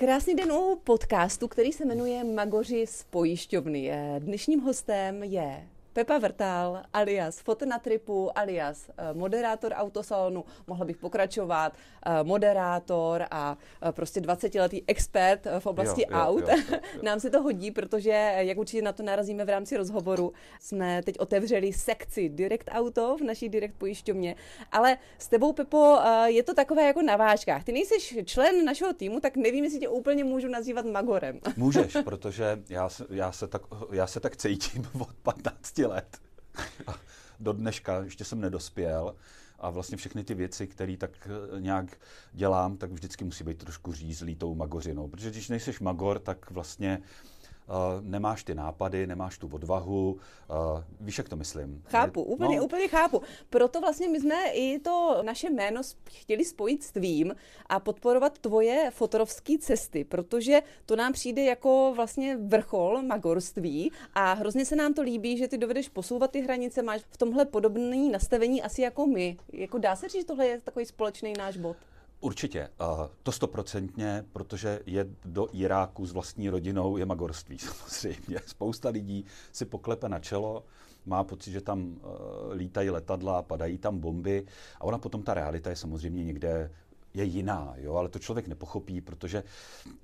Krásný den u podcastu, který se jmenuje Magoři z pojišťovny. Dnešním hostem je Pepa Vrtal, alias Foto na tripu, alias eh, moderátor autosalonu, mohla bych pokračovat, eh, moderátor a eh, prostě 20-letý expert v oblasti jo, jo, aut. Jo, jo, jo. Nám se to hodí, protože, jak určitě na to narazíme v rámci rozhovoru, jsme teď otevřeli sekci Direct Auto v naší Direct pojišťovně, ale s tebou, Pepo, je to takové jako na vážkách. Ty nejsi člen našeho týmu, tak nevím, jestli tě úplně můžu nazývat Magorem. Můžeš, protože já se, já se, tak, já se tak cítím od 15 let. A do dneška ještě jsem nedospěl a vlastně všechny ty věci, které tak eh, nějak dělám, tak vždycky musí být trošku řízlý tou magořinou. Protože když nejseš magor, tak vlastně nemáš ty nápady, nemáš tu odvahu, uh, víš, jak to myslím? Chápu, úplně, no. úplně chápu. Proto vlastně my jsme i to naše jméno chtěli spojit s tvým a podporovat tvoje fotorovské cesty, protože to nám přijde jako vlastně vrchol magorství a hrozně se nám to líbí, že ty dovedeš posouvat ty hranice, máš v tomhle podobné nastavení asi jako my. Jako dá se říct, že tohle je takový společný náš bod? Určitě, to stoprocentně, protože je do Iráku s vlastní rodinou je magorství samozřejmě. Spousta lidí si poklepe na čelo, má pocit, že tam e, lítají letadla, padají tam bomby a ona potom ta realita je samozřejmě někde je jiná, jo, ale to člověk nepochopí, protože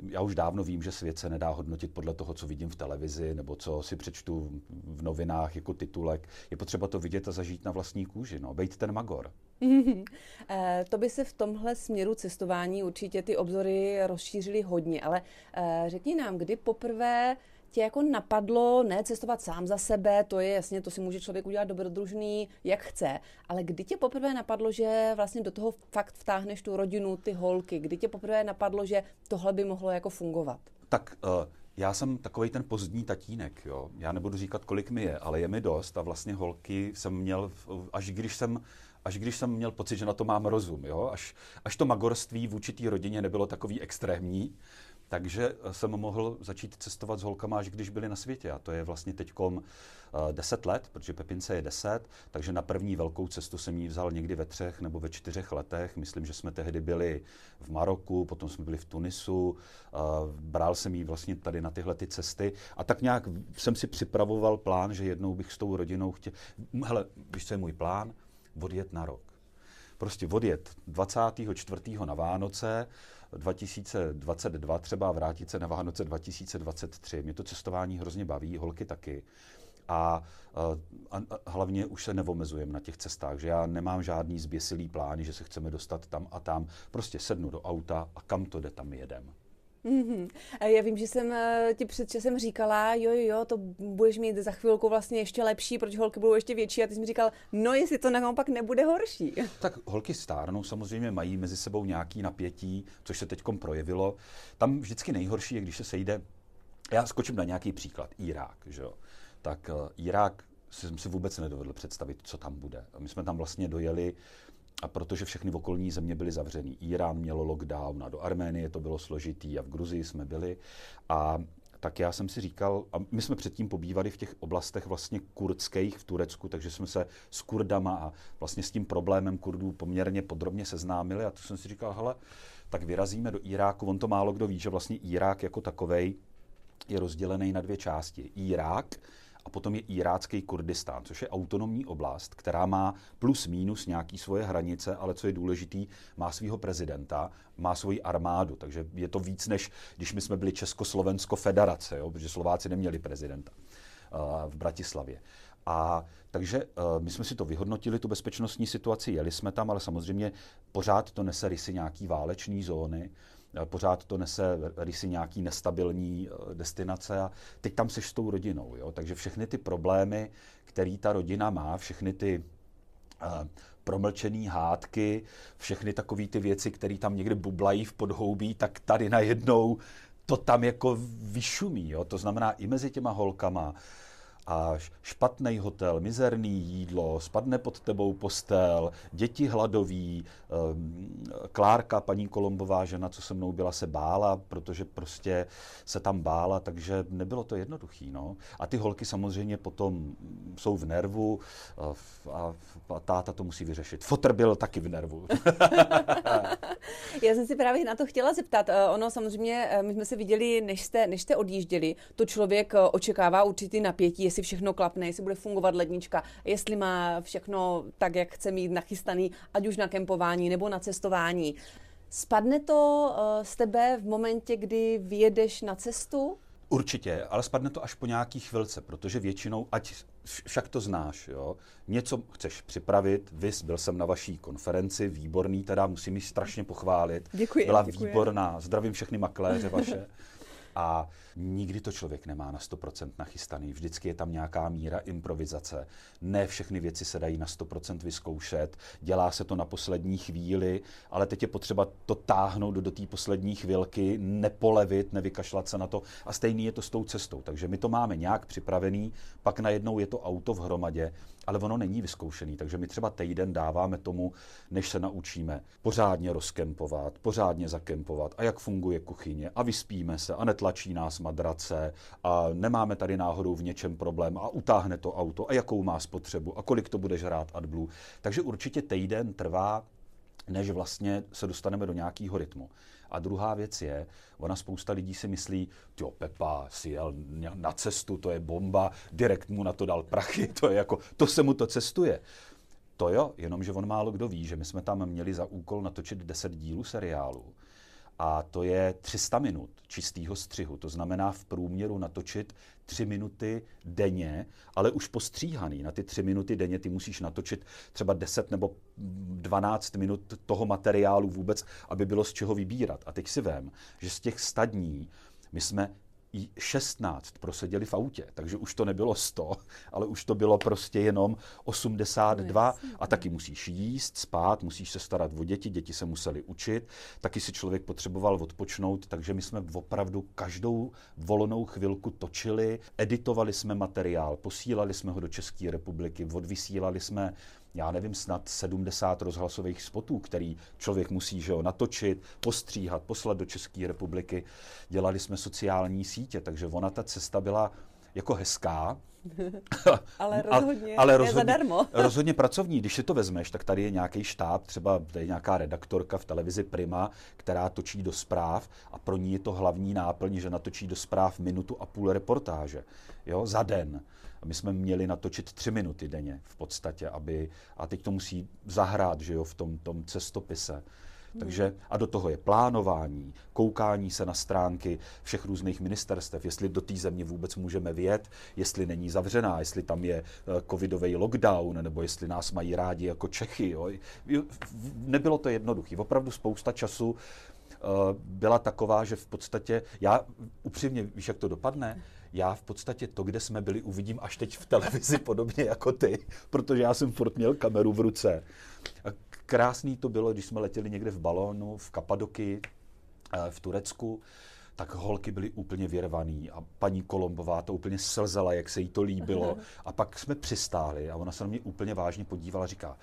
já už dávno vím, že svět se nedá hodnotit podle toho, co vidím v televizi nebo co si přečtu v novinách jako titulek. Je potřeba to vidět a zažít na vlastní kůži, no, bejt ten magor. Eh, to by se v tomhle směru cestování určitě ty obzory rozšířily hodně, ale eh, řekni nám, kdy poprvé tě jako napadlo ne cestovat sám za sebe, to je jasně, to si může člověk udělat dobrodružný, jak chce, ale kdy tě poprvé napadlo, že vlastně do toho fakt vtáhneš tu rodinu, ty holky, kdy tě poprvé napadlo, že tohle by mohlo jako fungovat? Tak uh, já jsem takový ten pozdní tatínek, jo. Já nebudu říkat, kolik mi je, ale je mi dost a vlastně holky jsem měl, až když jsem až když jsem měl pocit, že na to mám rozum, jo? Až, až to magorství v určitý rodině nebylo takový extrémní, takže jsem mohl začít cestovat s holkama, až když byli na světě. A to je vlastně teď uh, 10 let, protože Pepince je 10, takže na první velkou cestu jsem ji vzal někdy ve třech nebo ve čtyřech letech. Myslím, že jsme tehdy byli v Maroku, potom jsme byli v Tunisu, uh, bral jsem ji vlastně tady na tyhle ty cesty a tak nějak jsem si připravoval plán, že jednou bych s tou rodinou chtěl... Hele, víš, co je můj plán? Odjet na rok prostě odjet 24. na Vánoce 2022 třeba vrátit se na Vánoce 2023. Mě to cestování hrozně baví, holky taky. A, a, a hlavně už se nevomezujeme na těch cestách, že já nemám žádný zběsilý plán, že se chceme dostat tam a tam. Prostě sednu do auta a kam to jde, tam jedem. Mm-hmm. Já vím, že jsem eh, ti před časem říkala, jo, jo, jo, to budeš mít za chvilku vlastně ještě lepší, protože holky budou ještě větší a ty jsi mi říkal, no jestli to naopak nebude horší. Tak holky stárnou, samozřejmě mají mezi sebou nějaký napětí, což se teď projevilo. Tam vždycky nejhorší je, když se sejde, já skočím na nějaký příklad, Irák, že jo. Tak uh, Irák jsem si vůbec nedovedl představit, co tam bude. My jsme tam vlastně dojeli a protože všechny okolní země byly zavřený. Irán mělo lockdown a do Arménie to bylo složitý a v Gruzii jsme byli. A tak já jsem si říkal, a my jsme předtím pobývali v těch oblastech vlastně kurdských v Turecku, takže jsme se s Kurdama a vlastně s tím problémem Kurdů poměrně podrobně seznámili a to jsem si říkal, hele, tak vyrazíme do Iráku. On to málo kdo ví, že vlastně Irák jako takovej je rozdělený na dvě části. Irák, a potom je irácký Kurdistán, což je autonomní oblast, která má plus minus nějaký svoje hranice, ale co je důležitý, má svého prezidenta, má svoji armádu, takže je to víc než když my jsme byli Československo federace, jo, protože Slováci neměli prezidenta uh, v Bratislavě. A takže uh, my jsme si to vyhodnotili, tu bezpečnostní situaci, jeli jsme tam, ale samozřejmě pořád to nese rysy nějaký váleční zóny, pořád to nese rysy nějaký nestabilní eh, destinace a teď tam seš s tou rodinou. Jo? Takže všechny ty problémy, které ta rodina má, všechny ty uh, promlčený hádky, všechny takové ty věci, které tam někde bublají v podhoubí, tak tady najednou to tam jako vyšumí. Jo? To znamená i mezi těma holkama, a špatný hotel, mizerný jídlo, spadne pod tebou postel, děti hladoví, ehm, Klárka, paní Kolombová žena, co se mnou byla, se bála, protože prostě se tam bála, takže nebylo to jednoduchý. No. A ty holky samozřejmě potom jsou v nervu a, a táta to musí vyřešit. Fotr byl taky v nervu. Já jsem si právě na to chtěla zeptat. Eh, ono samozřejmě, eh, my jsme se viděli, než jste, než jste odjížděli, to člověk eh, očekává určitý napětí, jestli všechno klapne, jestli bude fungovat lednička, jestli má všechno tak, jak chce mít nachystaný, ať už na kempování nebo na cestování. Spadne to z tebe v momentě, kdy vyjedeš na cestu? Určitě, ale spadne to až po nějaký chvilce, protože většinou, ať však to znáš, jo, něco chceš připravit, vys, byl jsem na vaší konferenci, výborný, teda musím ji strašně pochválit. Děkuji. Byla děkuji. výborná, zdravím všechny makléře vaše. A nikdy to člověk nemá na 100% nachystaný. Vždycky je tam nějaká míra improvizace. Ne všechny věci se dají na 100% vyzkoušet. Dělá se to na poslední chvíli, ale teď je potřeba to táhnout do té poslední chvilky, nepolevit, nevykašlat se na to. A stejný je to s tou cestou. Takže my to máme nějak připravený, pak najednou je to auto v hromadě ale ono není vyzkoušený, takže my třeba týden dáváme tomu, než se naučíme pořádně rozkempovat, pořádně zakempovat a jak funguje kuchyně a vyspíme se a netlačí nás madrace a nemáme tady náhodou v něčem problém a utáhne to auto a jakou má spotřebu a kolik to budeš hrát AdBlue. Takže určitě týden trvá než vlastně se dostaneme do nějakého rytmu. A druhá věc je, ona spousta lidí si myslí, jo, Pepa si jel na cestu, to je bomba, direkt mu na to dal prachy, to je jako, to se mu to cestuje. To jo, jenomže on málo kdo ví, že my jsme tam měli za úkol natočit 10 dílů seriálu a to je 300 minut čistého střihu. To znamená v průměru natočit 3 minuty denně, ale už postříhaný. Na ty 3 minuty denně ty musíš natočit třeba 10 nebo 12 minut toho materiálu vůbec, aby bylo z čeho vybírat. A teď si vem, že z těch 100 dní my jsme 16 proseděli v autě, takže už to nebylo 100, ale už to bylo prostě jenom 82 no, a taky musíš jíst, spát, musíš se starat o děti, děti se museli učit, taky si člověk potřeboval odpočnout, takže my jsme opravdu každou volnou chvilku točili, editovali jsme materiál, posílali jsme ho do České republiky, odvysílali jsme já nevím, snad 70 rozhlasových spotů, který člověk musí že jo, natočit, postříhat, poslat do České republiky. Dělali jsme sociální sítě, takže ona ta cesta byla jako hezká. ale rozhodně, ale rozhodně zadarmo. rozhodně pracovní. Když si to vezmeš, tak tady je nějaký štáb, třeba tady je nějaká redaktorka v televizi Prima, která točí do zpráv a pro ní je to hlavní náplň, že natočí do zpráv minutu a půl reportáže jo, za den. A my jsme měli natočit tři minuty denně v podstatě, aby, a teď to musí zahrát, že jo, v tom, tom cestopise. Takže a do toho je plánování, koukání se na stránky všech různých ministerstev, jestli do té země vůbec můžeme vjet, jestli není zavřená, jestli tam je eh, covidový lockdown, nebo jestli nás mají rádi jako Čechy. Jo. Nebylo to jednoduché. Opravdu spousta času eh, byla taková, že v podstatě, já upřímně, víš, jak to dopadne? Já v podstatě to, kde jsme byli, uvidím až teď v televizi podobně jako ty, protože já jsem furt měl kameru v ruce. A krásný to bylo, když jsme letěli někde v balónu, v Kapadoky, eh, v Turecku, tak holky byly úplně vyrvaný a paní Kolombová to úplně slzela, jak se jí to líbilo. A pak jsme přistáli a ona se na mě úplně vážně podívala a říká,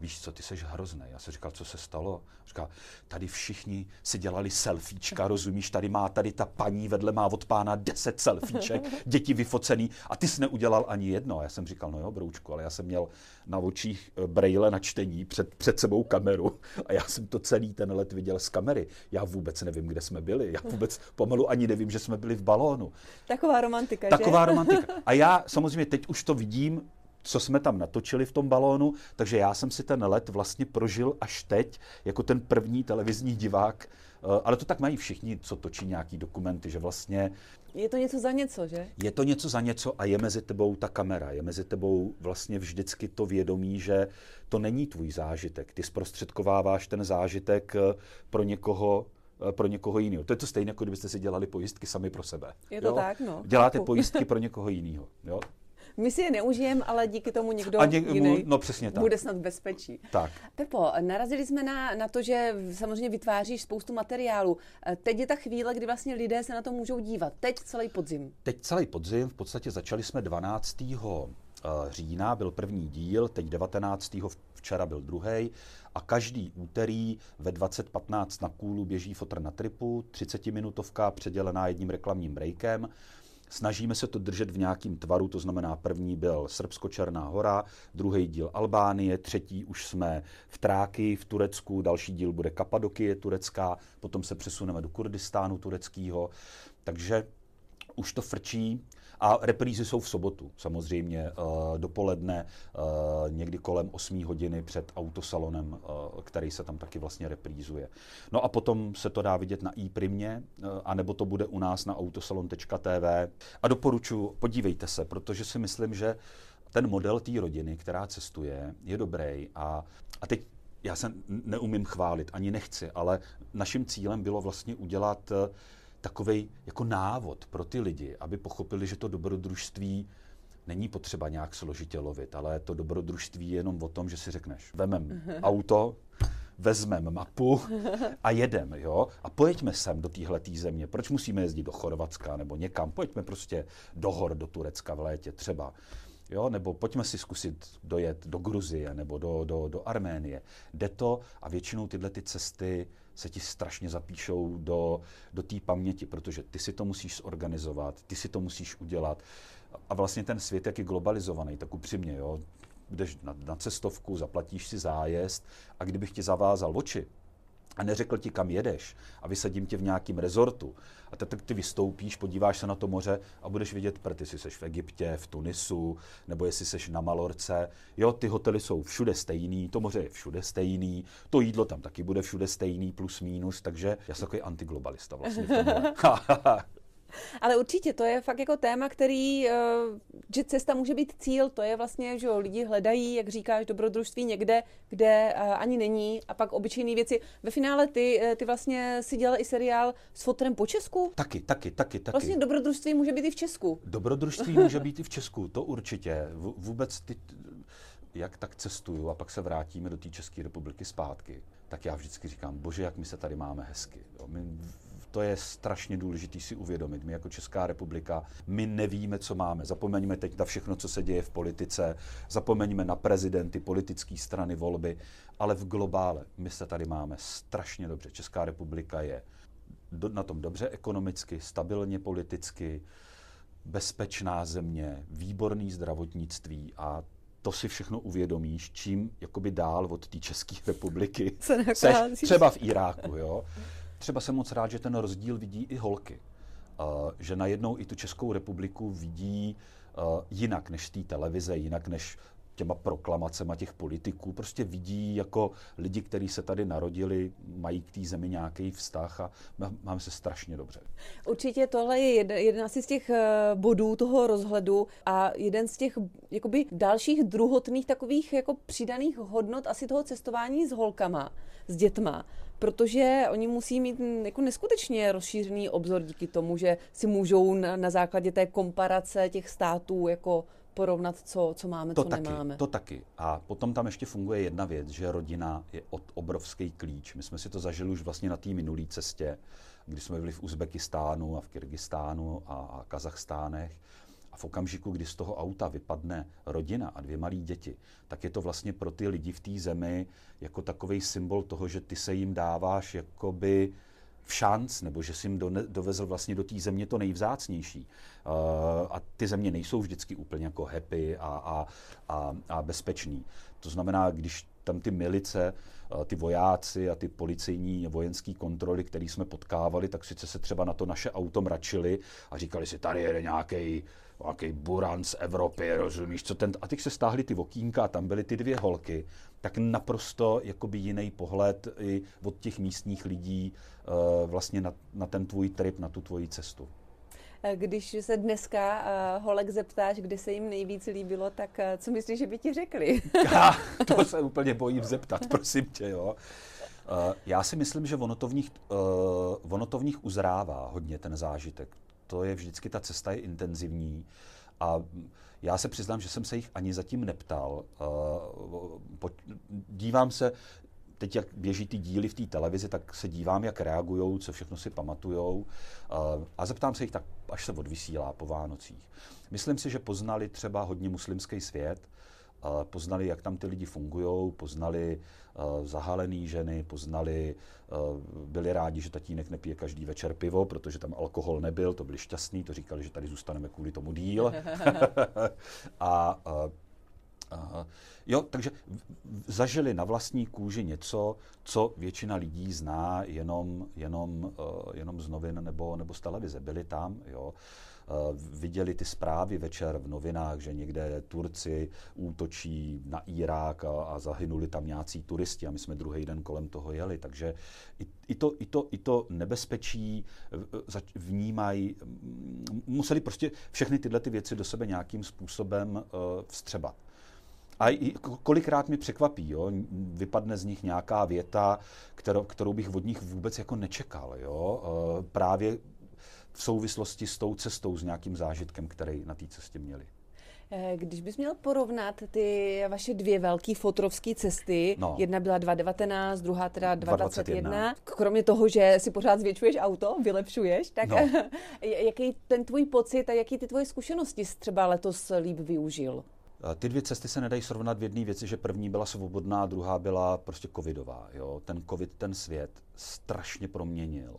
víš co, ty jsi hrozný. Já jsem říkal, co se stalo? Říká, tady všichni si dělali selfiečka, rozumíš, tady má tady ta paní vedle má od pána deset selfieček, děti vyfocený a ty jsi neudělal ani jedno. A já jsem říkal, no jo, broučku, ale já jsem měl na očích eh, brejle na čtení před, před sebou kameru a já jsem to celý ten let viděl z kamery. Já vůbec nevím, kde jsme byli. Já vůbec pomalu ani nevím, že jsme byli v balónu. Taková romantika, Taková že? romantika. A já samozřejmě teď už to vidím co jsme tam natočili v tom balónu, takže já jsem si ten let vlastně prožil až teď, jako ten první televizní divák, eh, ale to tak mají všichni, co točí nějaký dokumenty, že vlastně... Je to něco za něco, že? Je to něco za něco a je mezi tebou ta kamera, je mezi tebou vlastně vždycky to vědomí, že to není tvůj zážitek. Ty zprostředkováváš ten zážitek eh, pro někoho, eh, pro někoho jiného. To je to stejné, jako kdybyste si dělali pojistky sami pro sebe. Je to jo? tak, no. Děláte pojistky pro někoho jiného. Jo? My si je neužijeme, ale díky tomu někdo A něk- jiný no přesně tak. bude snad bezpečí. Tak. Pepo, narazili jsme na, na to, že samozřejmě vytváříš spoustu materiálu. Eh, Teď je ta chvíle, kdy vlastně lidé se na to můžou dívat. Teď celý podzim. Teď celý podzim, v podstatě začali jsme 12. eh, října, byl první díl, teď 19. včera byl druhý a každý úterý ve 20.15 na kůlu běží fotr na tripu, 30-minutovka předělená jedním reklamním breakem. Snažíme se to držet v nějakým tvaru, to znamená první byl Srbsko-Černá hora, druhý díl Albánie, třetí už jsme v Tráky v Turecku, další díl bude Kapadokie turecká, potom se přesuneme do Kurdistánu tureckého. Takže už to frčí a reprízy jsou v sobotu, samozřejmě eh, dopoledne, eh, někdy kolem 8 hodiny před autosalonem, eh, který se tam taky vlastně reprízuje. No a potom se to dá vidět na iPrimě, anebo to bude u nás na autosalon.tv. A doporučuji, podívejte se, protože si myslím, že ten model té rodiny, která cestuje, je dobrý a, a teď já se neumím chválit, ani nechci, ale naším cílem bylo vlastně udělat takový jako návod pro ty lidi, aby pochopili, že to dobrodružství není potřeba nějak složitě lovit, ale to dobrodružství je jenom o tom, že si řekneš, vemem auto, vezmeme mapu a jedem, jo? A pojďme sem do téhle země. Proč musíme jezdit do Chorvatska nebo někam? Pojďme prostě do hor, do Turecka v létě třeba. Jo, nebo pojďme si zkusit dojet do Gruzie nebo do, do, do Arménie. Jde to a většinou tyhle ty cesty se ti strašně zapíšou do, do té paměti, protože ty si to musíš zorganizovat, ty si to musíš udělat. A vlastně ten svět, jak je globalizovaný, tak upřímně, jo, jdeš na, na cestovku, zaplatíš si zájezd a kdybych ti zavázal oči, a neřekl ti, kam jedeš a vysadím tě v nějakém rezortu a teď ty vystoupíš, podíváš se na to moře a budeš vidět prd, jestli seš v Egyptě, v Tunisu, nebo jestli seš na Malorce. Jo, ty hotely jsou všude stejný, to moře je všude stejný, to jídlo tam taky bude všude stejný, plus minus, takže já jsem takový antiglobalista vlastně. Ale určitě to je fakt jako téma, který, eh, že cesta může být cíl, to je vlastně, že jo, lidi hledají, jak říkáš, dobrodružství někde, kde eh, ani není a pak obyčejné věci. Ve finále ty, eh, ty vlastně si dělal i seriál s fotrem po Česku? Taky, taky, taky, taky. Vlastně dobrodružství může být i v Česku. Dobrodružství může být i v Česku, to určitě. V- Vůbec ty, jak tak cestuju a pak se vrátíme do té České republiky zpátky, tak já vždycky říkám, bože, jak my se tady máme hezky. Jo, my, to je strašně důležité si uvědomit. My jako Česká republika, my nevíme, co máme. Zapomeňme teď na všechno, co se děje v politice, zapomeňme na prezidenty, politické strany, volby, ale v globále my se tady máme strašně dobře. Česká republika je do, na tom dobře ekonomicky, stabilně politicky, bezpečná země, výborný zdravotnictví a to si všechno uvědomíš, čím jakoby dál od té České republiky Se seš třeba v Iráku, jo. Třeba jsem moc rád, že ten rozdíl vidí i holky. Uh, že najednou i tu Českou republiku vidí uh, jinak než té televize, jinak než těma proklamacema těch politiků. Prostě vidí jako lidi, kteří se tady narodili, mají k té zemi nějaký vztah a má- máme se strašně dobře. Určitě tohle je jeden, jeden z těch eh, bodů toho rozhledu a jeden z těch jakoby dalších druhotných takových jako přidaných hodnot asi toho cestování s holkama, s dětma. Protože oni musí mít jako neskutečně rozšířený obzor díky tomu, že si můžou na, na základě té komparace těch států jako porovnat, co, co máme, To co taky, nemáme. to taky. A potom tam ještě funguje jedna věc, že rodina je od obrovský klíč. My jsme si to zažili už vlastně na té minulé cestě, kdy jsme byli v Uzbekistánu a v Kyrgyzstánu a, a Kazachstánech. A v okamžiku, kdy z toho auta vypadne rodina a dvě malé děti, tak je to vlastně pro ty lidi v té zemi jako takový symbol toho, že ty se jim dáváš jakoby v šanc, nebo že jsi jim done, dovezl vlastně do té země to nejvzácnější. Uh, a ty země nejsou vždycky úplně jako happy a, a, a, a bezpečný. To znamená, když tam ty milice, uh, ty vojáci a ty policejní vojenské kontroly, které jsme potkávali, tak sice se třeba na to naše auto mračili a říkali si, tady jede nějaký nějaký buran z Evropy, rozumíš, co ten... A teď se stáhly ty okýnka a tam byly ty dvě holky, tak naprosto jakoby jiný pohled i od těch místních lidí uh, vlastně na, na ten tvůj trip, na tu tvoji cestu. Eh, Když se dneska uh, holek zeptáš, kde se jim nejvíc líbilo, tak uh, co myslíš, že by ti řekli? Já to se úplně bojím zeptat, prosím tě, jo. Uh, já si myslím, že ono to, v nich, uh, ono to v nich uzrává hodně ten zážitek. To je vždycky, ta cesta je intenzivní A já se přiznám, že jsem se jich ani zatím neptal. Dívám se, teď jak běží ty díly v té televizi, tak se dívám, jak reagují, co všechno si pamatujou a zeptám se jich tak, až se odvysílá po Vánocích. Myslím si, že poznali třeba hodně muslimský svět, poznali, jak tam ty lidi fungují, poznali zahalený ženy, poznali, byli rádi, že tatínek nepije každý večer pivo, protože tam alkohol nebyl, to byli šťastní, to říkali, že tady zůstaneme kvůli tomu díl. a Aha. Jo, takže zažili na vlastní kůži něco, co většina lidí zná jenom, jenom, uh, jenom z novin nebo, nebo z televize. Byli tam, jo. Uh, viděli ty zprávy večer v novinách, že někde Turci útočí na Irák a, a zahynuli tam nějací turisti a my jsme druhý den kolem toho jeli. Takže i, i, to, i, to, i to nebezpečí vnímají, museli prostě všechny tyhle ty věci do sebe nějakým způsobem uh, vstřebat. A kolikrát mi překvapí, jo? vypadne z nich nějaká věta, kterou, kterou bych od nich vůbec jako nečekal. Jo? Právě v souvislosti s tou cestou, s nějakým zážitkem, který na té cestě měli. E, když bys měl porovnat ty vaše dvě velké fotrovské cesty, no. jedna byla 2.19, druhá teda 2.21, kromě toho, že si pořád zvětšuješ auto, vylepšuješ, tak no. jaký ten tvůj pocit a jaký ty tvoje zkušenosti jsi třeba letos líp využil? Ty dvě cesty se nedají srovnat v jedné věci, že první byla svobodná, druhá byla prostě covidová. Jo? Ten covid ten svět strašně proměnil.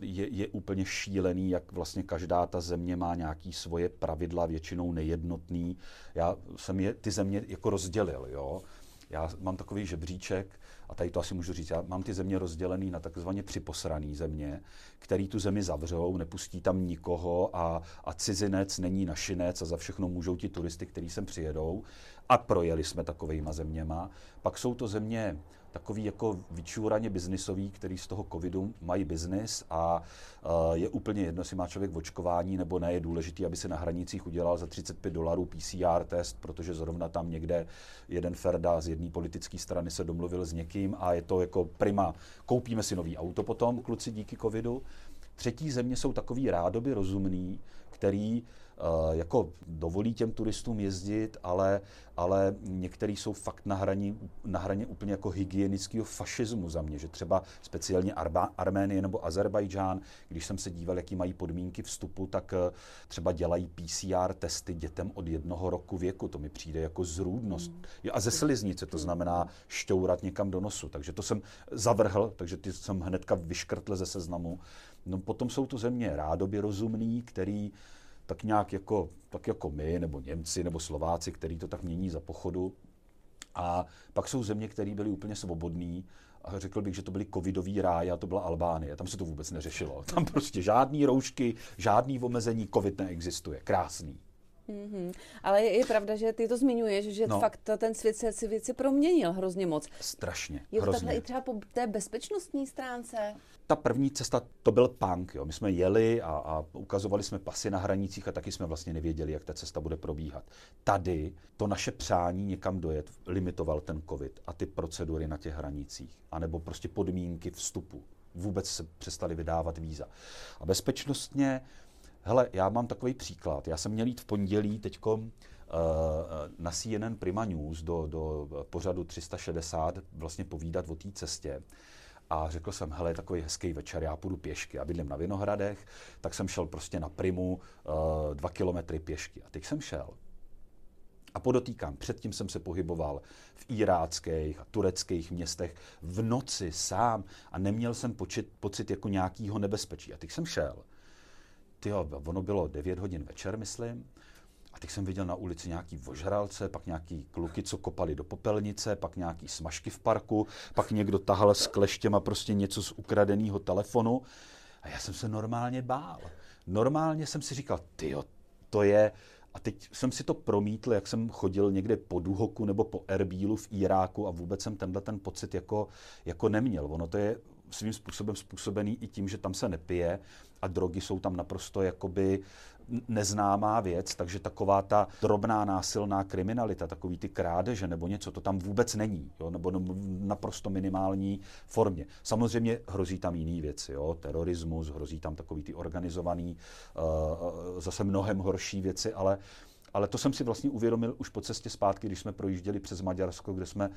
Je, je úplně šílený, jak vlastně každá ta země má nějaký svoje pravidla, většinou nejednotný. Já jsem je, ty země jako rozdělil. Jo? Já mám takový žebříček, a tady to asi můžu říct, já mám ty země rozdělené na takzvaně připosraný země, který tu zemi zavřou, nepustí tam nikoho a, a cizinec není našinec a za všechno můžou ti turisty, kteří sem přijedou. A projeli jsme takovejma zeměma. Pak jsou to země takový jako vyčúraně biznisový, který z toho covidu mají biznis a uh, je úplně jedno, jestli má člověk očkování nebo ne. Je důležité, aby se na hranicích udělal za 35 dolarů PCR test, protože zrovna tam někde jeden Ferda z jedné politické strany se domluvil s někým a je to jako prima. Koupíme si nový auto potom, kluci, díky covidu. Třetí země jsou takový rádoby rozumný, který Eh, jako dovolí těm turistům jezdit, ale, ale některý jsou fakt na, hraně, na hraně úplně jako hygienického fašismu za mě, že třeba speciálně Arba, Arménie nebo Azerbajdžán, když jsem se díval, jaký mají podmínky vstupu, tak eh, třeba dělají PCR testy dětem od jednoho roku věku, to mi přijde jako zrůdnost. Mm. A ze sliznice, to znamená šťourat někam do nosu, takže to jsem zavrhl, takže ty jsem hnedka vyškrtl ze seznamu. No potom jsou to země rádoby rozumný, který tak nějak jako, tak jako my, nebo Němci, nebo Slováci, který to tak mění za pochodu. A pak jsou země, které byly úplně svobodné a řekl bych, že to byly covidový ráj a to byla Albánie. Tam se to vůbec neřešilo. Tam prostě žádný roušky, žádný omezení, covid neexistuje. Krásný. Mm-hmm. Ale je, je pravda, že ty to zmiňuješ, že no. fakt ten svět se si věci proměnil hrozně moc. Strašně. Je to hrozně. takhle i třeba po té bezpečnostní stránce? Ta první cesta, to byl punk. Jo. My jsme jeli a, a ukazovali jsme pasy na hranicích a taky jsme vlastně nevěděli, jak ta cesta bude probíhat. Tady to naše přání někam dojet limitoval ten covid a ty procedury na těch hranicích, anebo prostě podmínky vstupu. Vůbec se přestali vydávat víza. A bezpečnostně Hele, já mám takový příklad. Já jsem měl jít v pondělí teďkom uh, na CNN Prima News do, do pořadu 360 vlastně povídat o té cestě. A řekl jsem, hele, takový hezký večer, já půjdu pěšky. Já bydlím na Vinohradech, tak jsem šel prostě na Primu uh, dva kilometry pěšky. A teď jsem šel. A podotýkám, předtím jsem se pohyboval v iráckých a tureckých městech v noci sám a neměl jsem počit, pocit jako nějakého nebezpečí. A teď jsem šel tyjo, ono bylo 9 hodin večer, myslím, a teď jsem viděl na ulici nějaký vožralce, pak nějaký kluky, co kopali do popelnice, pak nějaký smažky v parku, pak někdo tahal s kleštěma prostě něco z ukradeného telefonu. A já jsem se normálně bál. Normálně jsem si říkal, tyjo, to je... A teď jsem si to promítl, jak jsem chodil někde po Duhoku nebo po Erbílu v Iráku a vůbec jsem tenhle ten pocit jako, jako neměl. Ono to je svým způsobem způsobený i tím, že tam se nepije a drogy jsou tam naprosto jakoby neznámá věc, takže taková ta drobná násilná kriminalita, takový ty krádeže nebo něco, to tam vůbec není, jo, nebo naprosto minimální formě. Samozřejmě hrozí tam jiný věci, jo, terorismus, hrozí tam takový ty organizovaný, uh, zase mnohem horší věci, ale Ale to jsem si vlastně uvědomil už po cestě zpátky, když jsme projížděli přes Maďarsko, kde jsme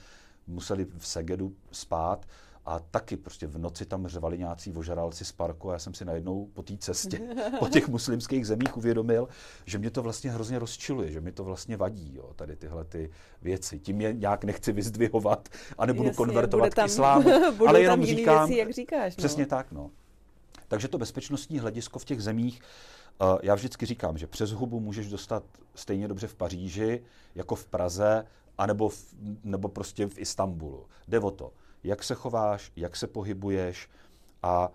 museli v Segedu spát a taky prostě v noci tam řvali nějací ožralci z parku a já jsem si najednou po té cestě, po těch muslimských zemích uvědomil, že mě to vlastně hrozně rozčiluje, že mi to vlastně vadí, jo, tady tyhle ty věci. Tím je nějak nechci vyzdvihovat a nebudu Jasně, konvertovat tam, k islámu, ale jenom říkám, věci, jak říkáš. No. Přesně tak, no. Takže to bezpečnostní hledisko v těch zemích, uh, já vždycky říkám, že přes hubu můžeš dostat stejně dobře v Paříži, jako v Praze, anebo v, nebo prostě v Istanbulu. Jde o to jak se chováš, jak se pohybuješ a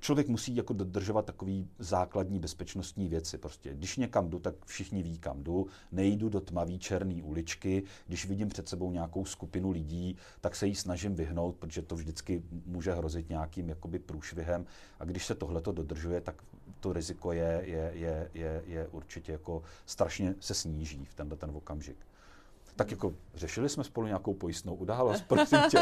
člověk musí jako dodržovat takový základní bezpečnostní věci. Prostě, když někam jdu, tak všichni ví, kam jdu. Nejdu do tmavé černé uličky. Když vidím před sebou nějakou skupinu lidí, tak se jí snažím vyhnout, protože to vždycky může hrozit nějakým jakoby průšvihem. A když se tohleto dodržuje, tak to riziko je, je, je, je, je určitě jako strašně se sníží v tenhle ten okamžik tak jako řešili jsme spolu nějakou pojistnou událost, prosím tě.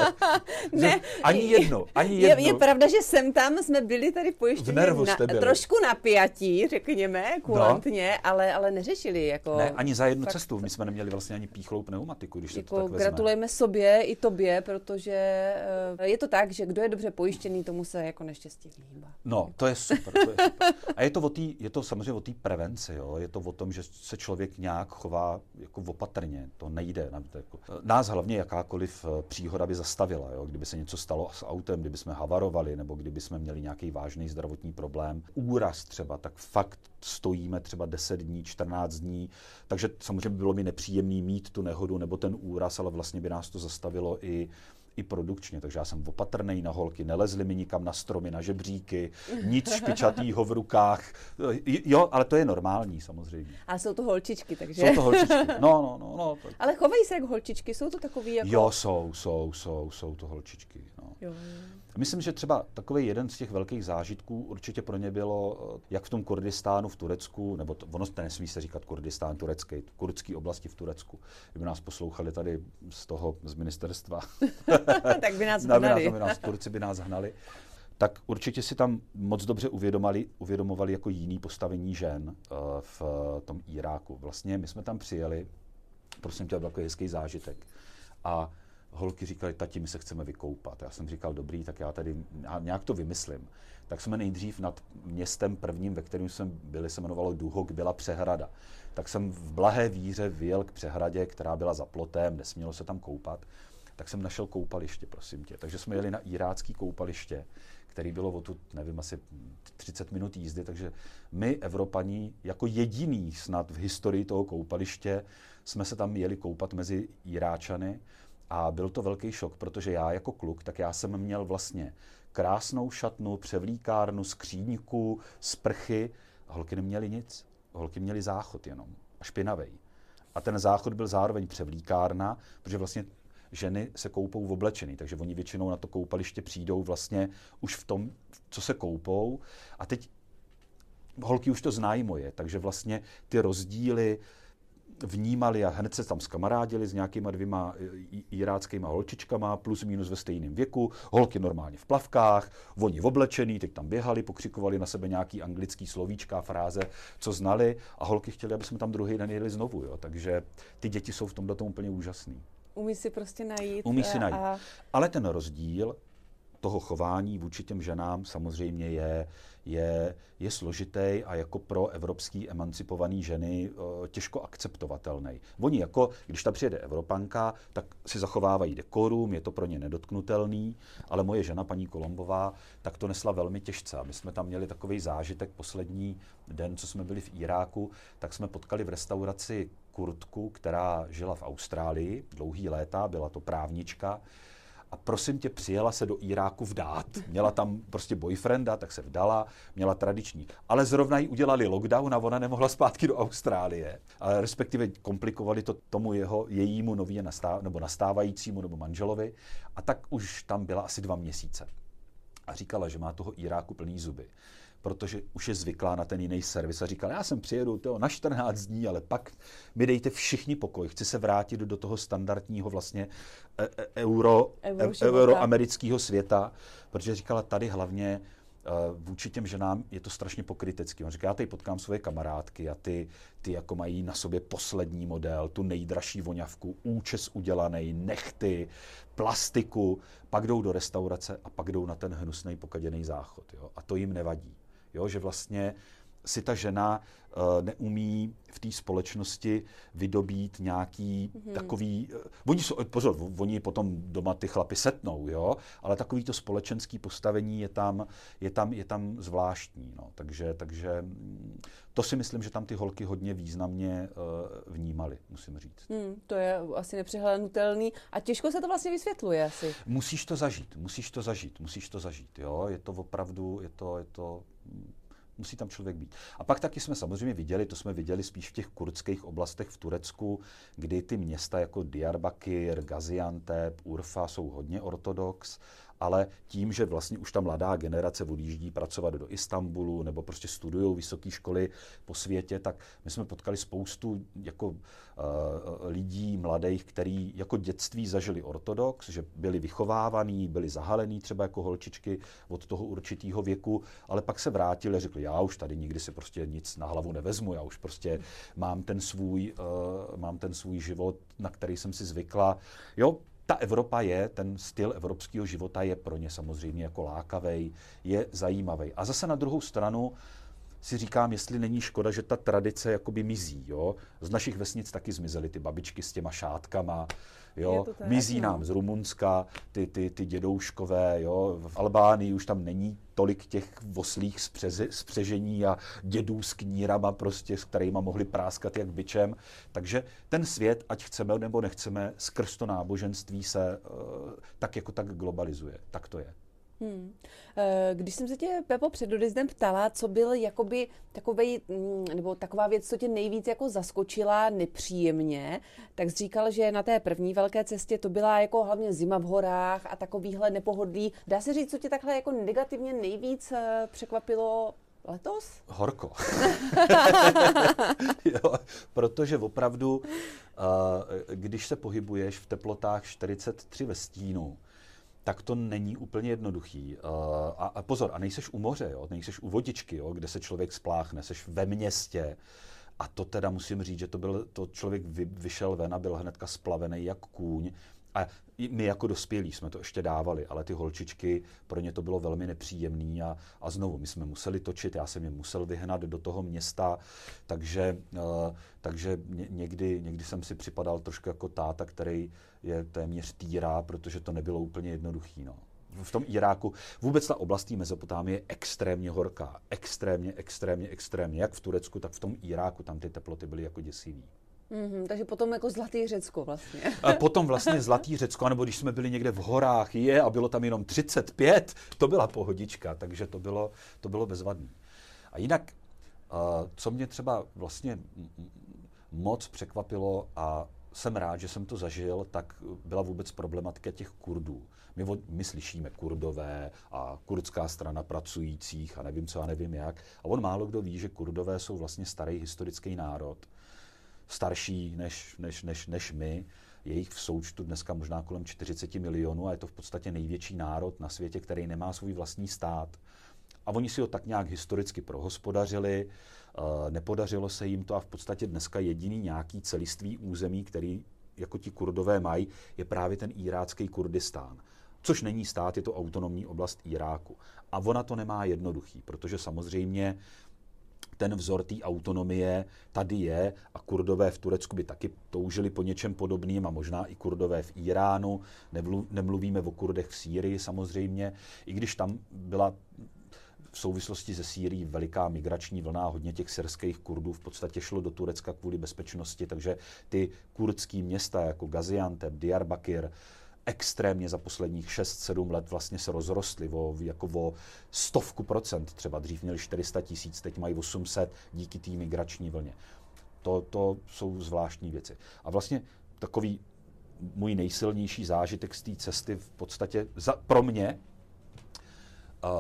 ne, ani jedno, ani jedno. Je, je pravda, že sem tam jsme byli tady pojištěni na, trošku napjatí, řekněme, kulantně, no. ale, ale neřešili jako... Ne, ani za jednu fakt, cestu. My jsme neměli vlastně ani píchlou pneumatiku, když jako se to tak vezme. Gratulujeme sobě i tobě, protože uh, je to tak, že kdo je dobře pojištěný, tomu se jako neštěstí vyhýbá. No, to je super. To je super. A je to, o tý, je to samozřejmě o té prevenci, jo? je to o tom, že se člověk nějak chová jako opatrně. To ne nejde. Jako, nás hlavně jakákoliv eh, příhoda by zastavila. Jo? Kdyby se něco stalo s autem, kdyby jsme havarovali, nebo kdyby jsme měli nějaký vážný zdravotní problém, úraz třeba, tak fakt stojíme třeba 10 dní, 14 dní. Takže samozřejmě by bylo mi nepříjemný mít tu nehodu nebo ten úraz, ale vlastně by nás to zastavilo i i produkčně, takže já jsem opatrný na holky, nelezli mi nikam na stromy, na žebříky, nic špičatýho v rukách. Jo, ale to je normální samozřejmě. A jsou to holčičky, takže... Jsou to holčičky, no, no, no. no. Ale chovají se jako holčičky, jsou to takový jako... Jo, jsou, jsou, jsou, jsou to holčičky, no. Jo. Myslím, že třeba takový jeden z těch velkých zážitků určitě pro ně bylo, eh, jak v tom Kurdistánu v Turecku, nebo to, ono to nesmí se říkat Kurdistán turecký, kurdský oblasti v Turecku. Kdyby nás poslouchali tady z toho, z ministerstva, tak by nás hnali. by nás, Turci by nás hnali tak určitě si tam moc dobře uvědomali, uvědomovali jako jiný postavení žen uh, v tom Iráku. Vlastně my jsme tam přijeli, prosím tě, byl takový hezký zážitek. A holky říkali, tati, my se chceme vykoupat. Já jsem říkal, dobrý, tak já tady já nějak to vymyslím. Tak jsme nejdřív nad městem prvním, ve kterém jsme byli, se jmenovalo Duhok, byla přehrada. Tak jsem v blahé víře vyjel k přehradě, která byla za plotem, nesmělo se tam koupat. Tak jsem našel koupaliště, prosím tě. Takže jsme jeli na irácký koupaliště, který bylo o tu, nevím, asi 30 minut jízdy, takže my, Evropaní, jako jediný snad v historii toho koupaliště, jsme se tam jeli koupat mezi Iráčany a byl to velký šok, protože já jako kluk, tak já jsem měl vlastně krásnou šatnu, převlíkárnu, skříňku, sprchy. A holky neměly nic. Holky měly záchod jenom. A špinavej. A ten záchod byl zároveň převlíkárna, protože vlastně ženy se koupou v oblečený, takže oni většinou na to koupaliště přijdou vlastně už v tom, co se koupou. A teď holky už to znají moje, takže vlastně ty rozdíly, vnímali a hned se tam skamarádili s nějakýma dvěma iráckýma holčičkama, plus minus ve stejném věku, holky normálně v plavkách, oni v oblečený, teď tam běhali, pokřikovali na sebe nějaký anglický slovíčka, fráze, co znali a holky chtěli, aby jsme tam druhý den jeli znovu, jo. takže ty děti jsou v tomhle tom úplně úžasný. Umí si prostě najít. Umí si najít. A... Ale ten rozdíl toho chování vůči těm ženám samozřejmě je, je, je složitý a jako pro evropský emancipovaný ženy eh, těžko akceptovatelný. Oni jako, když tam přijede Evropanka, tak si zachovávají dekorum, je to pro ně nedotknutelný, ale moje žena, paní Kolombová, tak to nesla velmi těžce. A my jsme tam měli takový zážitek poslední den, co jsme byli v Iráku, tak jsme potkali v restauraci Kurtku, která žila v Austrálii dlouhý léta, byla to právnička, a prosím tě, přijela se do Iráku vdát. Měla tam prostě boyfrienda, tak se vdala, měla tradiční. Ale zrovna jí udělali lockdown a ona nemohla zpátky do Austrálie. Ale respektive komplikovali to tomu jeho, jejímu nově nastáv, nebo nastávajícímu nebo manželovi. A tak už tam byla asi dva měsíce. A říkala, že má toho Iráku plný zuby protože už je zvyklá na ten jiný servis a říkal, já jsem přijedu tyjo, na 14 dní, ale pak mi dejte všichni pokoj, chci se vrátit do toho standardního vlastně e, e, euro, euro, e, euroamerického světa, protože říkala, tady hlavně vůči těm ženám je to strašně pokrytecký. On říká, já tady potkám svoje kamarádky a ty, ty jako mají na sobě poslední model, tu nejdražší voňavku, účes udělaný, nechty, plastiku, pak jdou do restaurace a pak jdou na ten hnusný pokaděný záchod. Jo? A to jim nevadí. Jo? Že vlastně si ta žena uh, neumí v té společnosti vydobít nějaký mm-hmm. takový... Uh, oni jsou, pozor, oni potom doma ty chlapy setnou, jo, ale takový to společenský postavení je tam, je tam, je tam zvláštní, no. Takže, takže mm, to si myslím, že tam ty holky hodně významně uh, vnímaly, musím říct. Hmm, to je asi nepřehlednutelný a těžko se to vlastně vysvětluje asi. Musíš to zažít, musíš to zažít, musíš to zažít, jo, je to opravdu, je to, je to musí tam člověk být. A pak taky jsme samozřejmě viděli, to jsme viděli spíš v těch kurdských oblastech v Turecku, kdy ty města jako Diyarbakir, Gaziantep, Urfa jsou hodně ortodox ale tím, že vlastně už ta mladá generace odjíždí pracovat do Istanbulu nebo prostě studují vysoké školy po světě, tak my jsme potkali spoustu jako uh, lidí mladých, kteří jako dětství zažili ortodox, že byli vychovávaní, byli zahalení třeba jako holčičky od toho určitého věku, ale pak se vrátili a řekli, já už tady nikdy si prostě nic na hlavu nevezmu, já už prostě mám ten svůj, uh, mám ten svůj život, na který jsem si zvykla. Jo, ta Evropa je, ten styl evropského života je pro ně samozřejmě jako lákavý, je zajímavý. A zase na druhou stranu si říkám, jestli není škoda, že ta tradice jakoby mizí. Jo? Z našich vesnic taky zmizely ty babičky s těma šátkama, Jo? Tak, Mizí no. nám z Rumunska ty, ty, ty dědouškové, jo? v Albánii už tam není tolik těch voslých spřežení a dědů s knírama, prostě, s kterými mohli práskat jak byčem. Takže ten svět, ať chceme nebo nechceme, skrz to náboženství se uh, tak jako tak globalizuje. Tak to je. Hmm. Eh, když jsem se tě, Pepo, před odjezdem ptala, co byl jakoby takovej, mm, nebo taková věc, co tě nejvíc jako zaskočila nepříjemně, tak jsi říkal, že na té první velké cestě to byla jako hlavně zima v horách a takovýhle nepohodlí. Dá se říct, co tě takhle jako negativně nejvíc eh, překvapilo letos? Horko. jo, protože opravdu, uh, když se pohybuješ v teplotách 43 ve stínu, tak to není úplně jednoduchý. Uh, a, a pozor, a nejseš u moře, jo? nejseš u vodičky, jo? kde se člověk spláchne, seš ve městě. A to teda musím říct, že to byl, to člověk vy, vyšel ven a byl hnedka splavený jak kůň. A my jako dospělí jsme to ještě dávali, ale ty holčičky, pro ně to bylo velmi nepříjemné a, a znovu, my jsme museli točit, já jsem je musel vyhnat do toho města, takže, uh, takže někdy, někdy jsem si připadal trošku jako táta, který je téměř týrá, protože to nebylo úplně jednoduchý. No. V tom Iráku vůbec ta oblast Mezopotámie je extrémně horká. Extrémně, extrémně, extrémně. Jak v Turecku, tak v tom Iráku tam ty teploty byly jako děsivý. Mm-hmm, takže potom jako Zlatý Řecko vlastně. A potom vlastně Zlatý Řecko, nebo když jsme byli někde v horách, je a bylo tam jenom 35, to byla pohodička, takže to bylo, to bylo bezvadné. A jinak, co mě třeba vlastně moc překvapilo a jsem rád, že jsem to zažil, tak byla vůbec problematika těch Kurdů. My, my slyšíme Kurdové a kurdská strana pracujících a nevím co a nevím jak. A on málo kdo ví, že Kurdové jsou vlastně starý historický národ, starší než, než, než, než my. Je jich v součtu dneska možná kolem 40 milionů a je to v podstatě největší národ na světě, který nemá svůj vlastní stát. A oni si ho tak nějak historicky prohospodařili, eh, nepodařilo se jim to a v podstatě dneska jediný nějaký celistvý území, který jako ti kurdové mají, je právě ten irácký Kurdistán. Což není stát, je to autonomní oblast Iráku. A ona to nemá jednoduchý, protože samozřejmě ten vzor té autonomie tady je a kurdové v Turecku by taky toužili po něčem podobným a možná i kurdové v Iránu. Nemluvíme o kurdech v Sýrii samozřejmě, i když tam byla v souvislosti se Sýrií veliká migrační vlna, hodně těch syrských Kurdů v podstatě šlo do Turecka kvůli bezpečnosti, takže ty kurdské města jako Gaziantep, Diyarbakir, extrémně za posledních 6-7 let vlastně se rozrostly o, jako o stovku procent. Třeba dřív měli 400 tisíc, teď mají 800 díky té migrační vlně. To, to jsou zvláštní věci. A vlastně takový můj nejsilnější zážitek z té cesty v podstatě za, pro mě uh,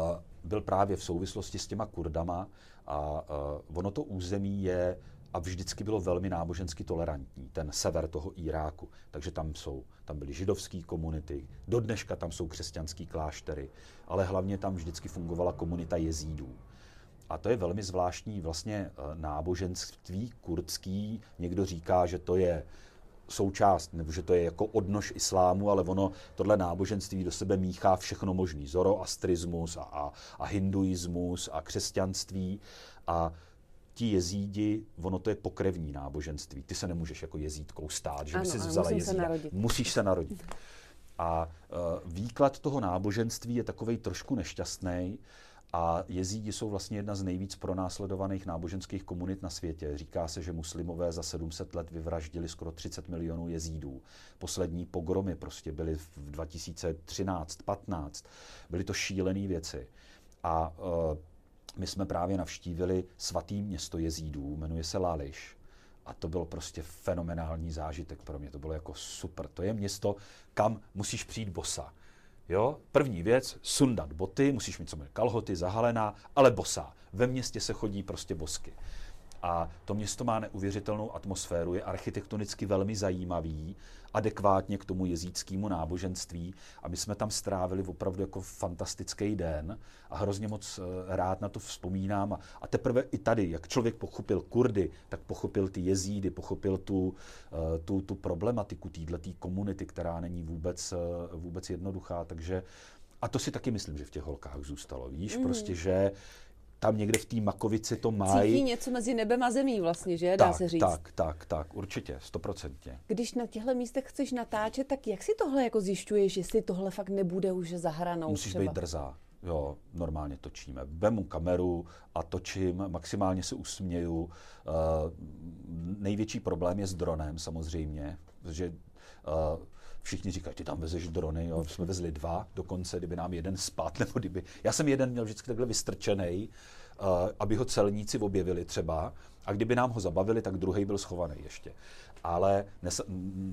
byl právě v souvislosti s těma Kurdama a uh, ono to území je a vždycky bylo velmi nábožensky tolerantní, ten sever toho Iráku. Takže tam jsou, tam byly židovské komunity, do dneška tam jsou křesťanský kláštery, ale hlavně tam vždycky fungovala komunita jezídů. A to je velmi zvláštní vlastně eh, náboženství kurdský. Někdo říká, že to je součást, nebo že to je jako odnož islámu, ale ono tohle náboženství do sebe míchá všechno možný. Zoroastrismus a, a, a hinduismus a křesťanství. A ti jezídi, ono to je pokrevní náboženství. Ty se nemůžeš jako jezídkou stát, že ano, by si vzala jezída. Se Musíš se narodit. A uh, výklad toho náboženství je takový trošku nešťastný. A jezídi jsou vlastně jedna z nejvíc pronásledovaných náboženských komunit na světě. Říká se, že muslimové za 700 let vyvraždili skoro 30 milionů jezídů. Poslední pogromy prostě byly v 2013-15. Byly to šílené věci. A uh, my jsme právě navštívili svatý město jezídů, jmenuje se Lališ. A to bylo prostě fenomenální zážitek pro mě. To bylo jako super. To je město, kam musíš přijít bosa. Jo? První věc, sundat boty, musíš mít samozřejmě kalhoty, zahalená, ale bosá. Ve městě se chodí prostě bosky. A to město má neuvěřitelnou atmosféru, je architektonicky velmi zajímavý, adekvátně k tomu jezíckému náboženství. A my jsme tam strávili opravdu jako fantastický den a hrozně moc eh, rád na to vzpomínám. A teprve i tady, jak člověk pochopil Kurdy, tak pochopil ty jezídy, pochopil tu, eh, tu, tu problematiku této komunity, která není vůbec, eh, vůbec jednoduchá. Takže a to si taky myslím, že v těch holkách zůstalo. Víš, mm. prostě, že tam někde v té Makovici to mají. Cítí něco mezi nebem a zemí vlastně, že? Dá tak, se říct. Tak, tak, tak, určitě, stoprocentně. Když na těchto místech chceš natáčet, tak jak si tohle jako zjišťuješ, jestli tohle fakt nebude už za hranou Musíš třeba? být drzá. Jo, normálně točíme. Vemu kameru a točím, maximálně se usměju. Uh, největší problém je s dronem samozřejmě, protože uh, všichni říkají, ty tam vezeš drony, jo. jsme vezli dva dokonce, kdyby nám jeden spát, nebo kdyby... Já jsem jeden měl vždycky takhle vystrčený, uh, aby ho celníci objevili třeba, a kdyby nám ho zabavili, tak druhý byl schovaný ještě. Ale nes-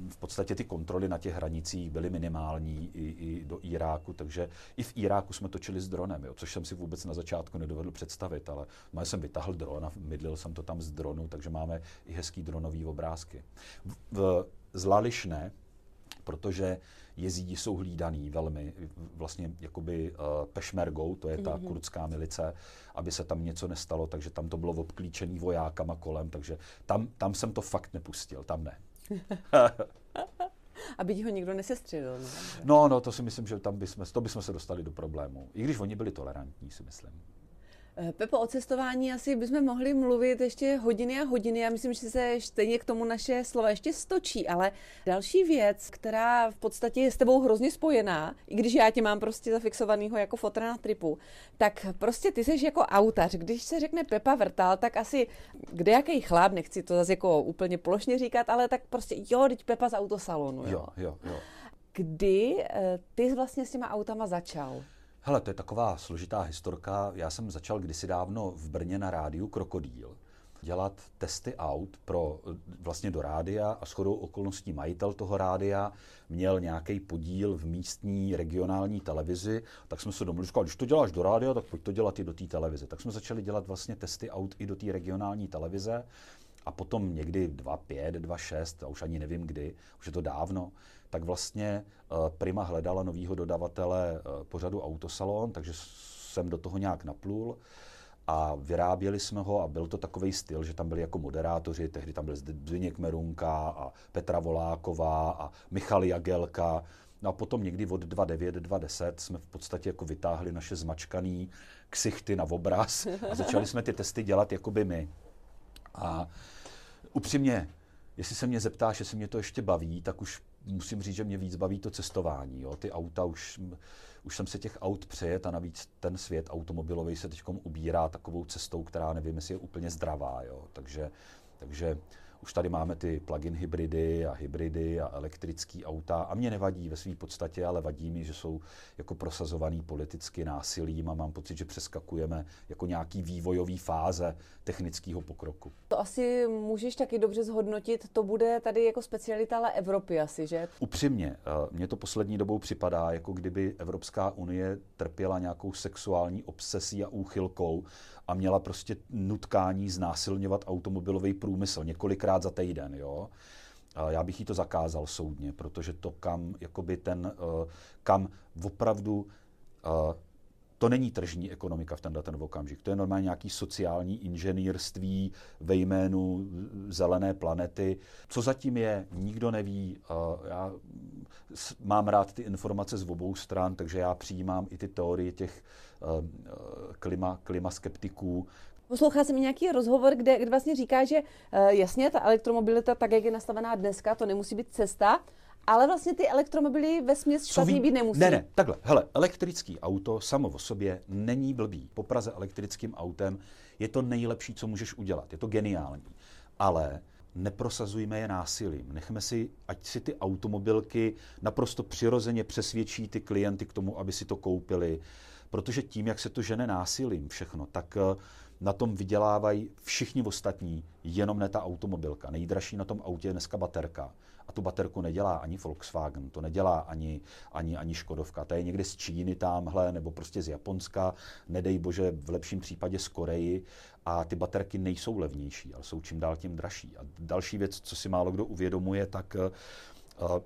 v podstatě ty kontroly na těch hranicích byly minimální i, i do Iráku, takže i v Iráku jsme točili s dronem, jo, což jsem si vůbec na začátku nedovedl představit, ale má jsem vytahl dron a mydlil jsem to tam z dronu, takže máme i hezký dronový obrázky. V, v Zlališne, protože jezídi jsou hlídaný velmi, vlastně jakoby uh, pešmergou, to je ta mm-hmm. kurdská milice, aby se tam něco nestalo, takže tam to bylo obklíčený vojákama kolem, takže tam, tam jsem to fakt nepustil, tam ne. Aby ti ho nikdo nesestřelil. Ne? No, no, to si myslím, že tam bychom, to bychom se dostali do problému. I když oni byli tolerantní, si myslím. Eh, Pepo, o cestování asi bychom mohli mluvit ještě hodiny a hodiny. Já myslím, že se stejně k tomu naše slova ještě stočí, ale další věc, která v podstatě je s tebou hrozně spojená, i když já tě mám prostě zafixovanýho jako fotra na tripu, tak prostě ty jsi jako autař. Když se řekne Pepa Vrtal, tak asi kde jaký chlap, nechci to zase jako úplně plošně říkat, ale tak prostě jo, teď Pepa z autosalonu. Jo, jo, jo. jo. Kdy eh, ty vlastně s těma autama začal? Hele, to je taková složitá historka. Já jsem začal kdysi dávno v Brně na rádiu Krokodýl dělat testy aut pro, vlastně do rádia a shodou okolností majitel toho rádia měl nějaký podíl v místní regionální televizi, tak jsme se domluvili, že když to děláš do rádia, tak pojď to dělat i do té televize. Tak jsme začali dělat vlastně testy aut i do té regionální televize a potom někdy 2.5, 2.6, a už ani nevím kdy, už je to dávno, tak vlastně eh, Prima hledala novýho dodavatele eh, pořadu Autosalon, takže jsem do toho nějak naplul a vyráběli jsme ho a byl to takový styl, že tam byli jako moderátoři, tehdy tam byl Zdeněk Merunka a Petra Voláková a Michal Jagelka. No a potom někdy od 2.9, 2.10 jsme v podstatě jako vytáhli naše zmačkaný ksichty na obraz a začali jsme ty testy dělat jakoby my. A upřímně, jestli se mě zeptáš, jestli mě to ještě baví, tak už musím říct, že mě víc baví to cestování. Jo. Ty auta už, už jsem se těch aut přejet a navíc ten svět automobilový se teď ubírá takovou cestou, která nevím, jestli je úplně zdravá. Jo. Takže, takže už tady máme ty plug-in hybridy a hybridy a elektrické auta a mě nevadí ve své podstatě, ale vadí mi, že jsou jako prosazovaný politicky násilím a mám pocit, že přeskakujeme jako nějaký vývojový fáze technického pokroku. To asi můžeš taky dobře zhodnotit, to bude tady jako specialita ale Evropy asi, že? Upřímně, eh, mně to poslední dobou připadá, jako kdyby Evropská unie trpěla nějakou sexuální obsesí a úchylkou a měla prostě nutkání znásilňovat automobilový průmysl několikrát za týden, jo. Já bych jí to zakázal soudně, protože to kam, jakoby ten, eh, kam opravdu eh, to není tržní ekonomika v tenhle ten okamžik. To je normálně nějaký sociální inženýrství ve jménu zelené planety. Co zatím je, nikdo neví. Já mám rád ty informace z obou stran, takže já přijímám i ty teorie těch eh, klima, klimaskeptiků, Poslouchá jsem nějaký rozhovor, kde, kde vlastně říká, že uh, jasně, ta elektromobilita, tak jak je nastavená dneska, to nemusí být cesta, ale vlastně ty elektromobily ve směs špatný být nemusí. Ne, ne, takhle. Hele, elektrický auto samo o sobě není blbý. Po Praze elektrickým autem je to nejlepší, co můžeš udělat. Je to geniální. Ale neprosazujme je násilím. Nechme si, ať si ty automobilky naprosto přirozeně přesvědčí ty klienty k tomu, aby si to koupili. Protože tím, jak se to žene násilím všechno, tak uh, na tom vydělávají všichni ostatní, jenom ne ta automobilka. Nejdražší na tom autě je dneska baterka. A tu baterku nedělá ani Volkswagen, to nedělá ani, ani, ani Škodovka. To je někde z Číny tamhle, nebo prostě z Japonska, nedej bože, v lepším případě z Koreji. A ty baterky nejsou levnější, ale jsou čím dál tím dražší. A další věc, co si málo kdo uvědomuje, tak uh,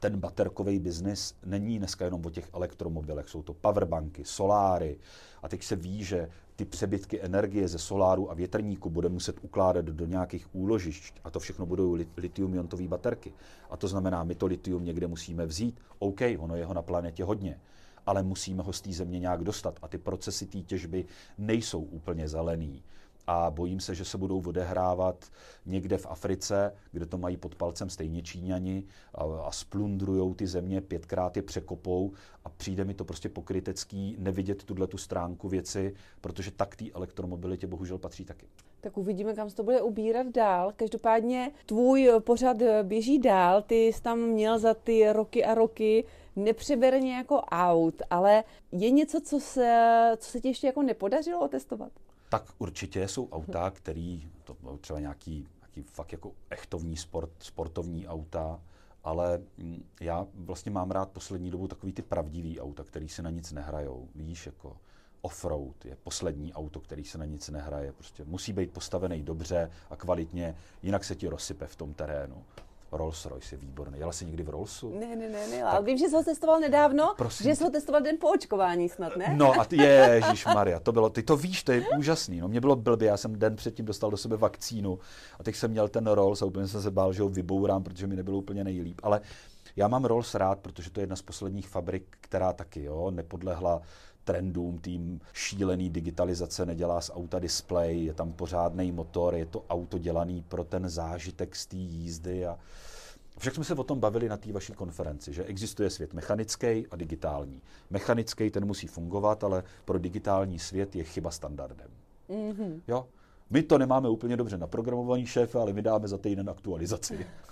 ten baterkový biznis není dneska jenom o těch elektromobilech, jsou to powerbanky, soláry a teď se ví, že ty přebytky energie ze soláru a větrníku bude muset ukládat do nějakých úložišť a to všechno budou litium-iontové baterky. A to znamená, my to litium někde musíme vzít. OK, ono je ho na planetě hodně, ale musíme ho z té země nějak dostat a ty procesy té těžby nejsou úplně zelený a bojím se, že se budou odehrávat někde v Africe, kde to mají pod palcem stejně Číňani a, a splundrujou ty země, pětkrát je překopou a přijde mi to prostě pokrytecký nevidět tuhle tu stránku věci, protože tak té elektromobilitě bohužel patří taky. Tak uvidíme, kam se to bude ubírat dál. Každopádně tvůj pořad běží dál, ty jsi tam měl za ty roky a roky nepřeberně jako aut, ale je něco, co se, co se ti ještě jako nepodařilo otestovat? Tak určitě jsou auta, který, to třeba nějaký, nějaký fakt jako echtovní sport, sportovní auta, ale mm, já vlastně mám rád poslední dobu takový ty pravdivý auta, který se na nic nehrajou. Víš, jako offroad je poslední auto, který se na nic nehraje. Prostě musí být postavený dobře a kvalitně, jinak se ti rozsype v tom terénu. Rolls Royce je výborný. Jela jsi někdy v Rollsu? Ne, ne, ne, ne. Ale vím, že jsi ho testoval nedávno, Prosím. že jsi ho testoval den po očkování snad, ne? No a ty, ježíš Maria, to bylo, ty to víš, to je úžasný. No mě bylo blbě, já jsem den předtím dostal do sebe vakcínu a teď jsem měl ten Rolls a úplně jsem se bál, že ho vybourám, protože mi nebylo úplně nejlíp. Ale já mám Rolls rád, protože to je jedna z posledních fabrik, která taky jo, nepodlehla trendům, tým šílený digitalizace, nedělá z auta display, je tam pořádný motor, je to auto dělaný pro ten zážitek z té jízdy a však jsme se o tom bavili na té vaší konferenci, že existuje svět mechanický a digitální. Mechanický ten musí fungovat, ale pro digitální svět je chyba standardem. Mm-hmm. Jo? My to nemáme úplně dobře naprogramovaný šéf, ale my dáme za týden aktualizaci.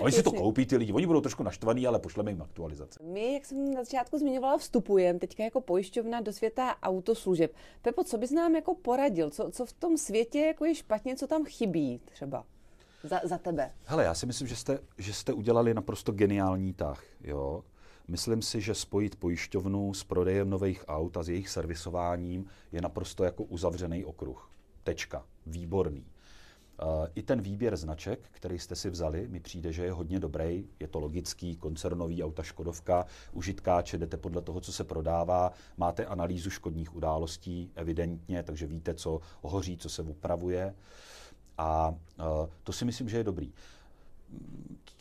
Oni si to koupí ty lidi, oni budou trošku naštvaný, ale pošleme jim aktualizace. My, jak jsem na začátku zmiňovala, vstupujeme teďka jako pojišťovna do světa autoslužeb. Pepo, co bys nám jako poradil? Co, co v tom světě jako je špatně, co tam chybí třeba? Za, za tebe. Hele, já si myslím, že jste, že jste udělali naprosto geniální tah. Jo? Myslím si, že spojit pojišťovnu s prodejem nových aut a s jejich servisováním je naprosto jako uzavřený okruh. Tečka. Výborný. I ten výběr značek, který jste si vzali, mi přijde, že je hodně dobrý. Je to logický, koncernový auta Škodovka, užitkáče, jdete podle toho, co se prodává, máte analýzu škodních událostí, evidentně, takže víte, co hoří, co se upravuje. A to si myslím, že je dobrý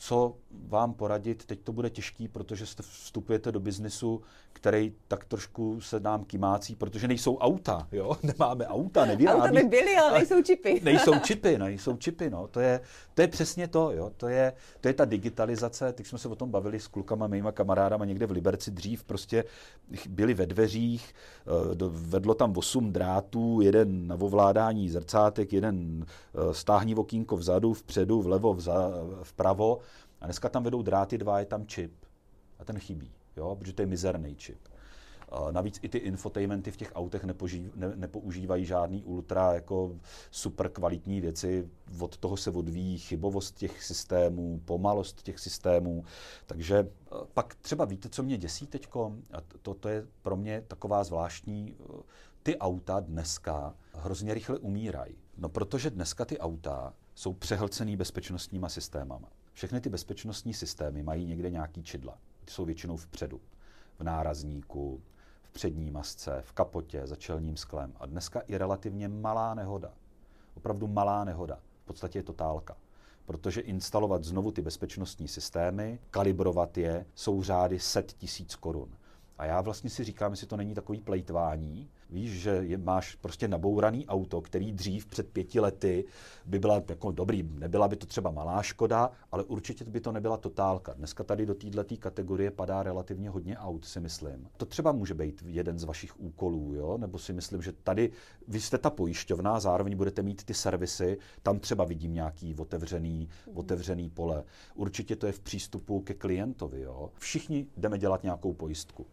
co vám poradit, teď to bude těžký, protože jste vstupujete do biznesu, který tak trošku se nám kymácí, protože nejsou auta, jo, nemáme auta, nevyrábí. Auta by byly, ale nejsou čipy. nejsou čipy, nejsou čipy, no, to je, to je přesně to, jo, to je, to je ta digitalizace, teď jsme se o tom bavili s klukama, mýma kamarádama někde v Liberci dřív, prostě byli ve dveřích, eh, vedlo tam osm drátů, jeden na ovládání zrcátek, jeden eh, stáhní okýnko vzadu, vpředu, vlevo, vza, vpravo, a dneska tam vedou dráty dva, je tam čip a ten chybí, jo, protože to je mizerný čip. Navíc i ty infotainmenty v těch autech nepoží, ne, nepoužívají žádný ultra jako super kvalitní věci. Od toho se odvíjí chybovost těch systémů, pomalost těch systémů. Takže e, pak třeba víte, co mě děsí teď? A to, to je pro mě taková zvláštní, e, ty auta dneska hrozně rychle umírají. No protože dneska ty auta jsou přehlcený bezpečnostníma systémama. Všechny ty bezpečnostní systémy mají někde nějaký čidla. Ty jsou většinou vpředu. V nárazníku, v přední masce, v kapotě, za čelním sklem. A dneska i relativně malá nehoda. Opravdu malá nehoda. V podstatě je totálka. Protože instalovat znovu ty bezpečnostní systémy, kalibrovat je, jsou řády set tisíc korun. A já vlastně si říkám, jestli to není takový plejtvání, Víš, že je, máš prostě nabouraný auto, který dřív před pěti lety by byla jako dobrý, nebyla by to třeba malá škoda, ale určitě by to nebyla totálka. Dneska tady do této kategorie padá relativně hodně aut, si myslím. To třeba může být jeden z vašich úkolů, jo? nebo si myslím, že tady vy jste ta pojišťovna, zároveň budete mít ty servisy, tam třeba vidím nějaký otevřený, otevřený pole. Určitě to je v přístupu ke klientovi. Jo? Všichni jdeme dělat nějakou pojistku.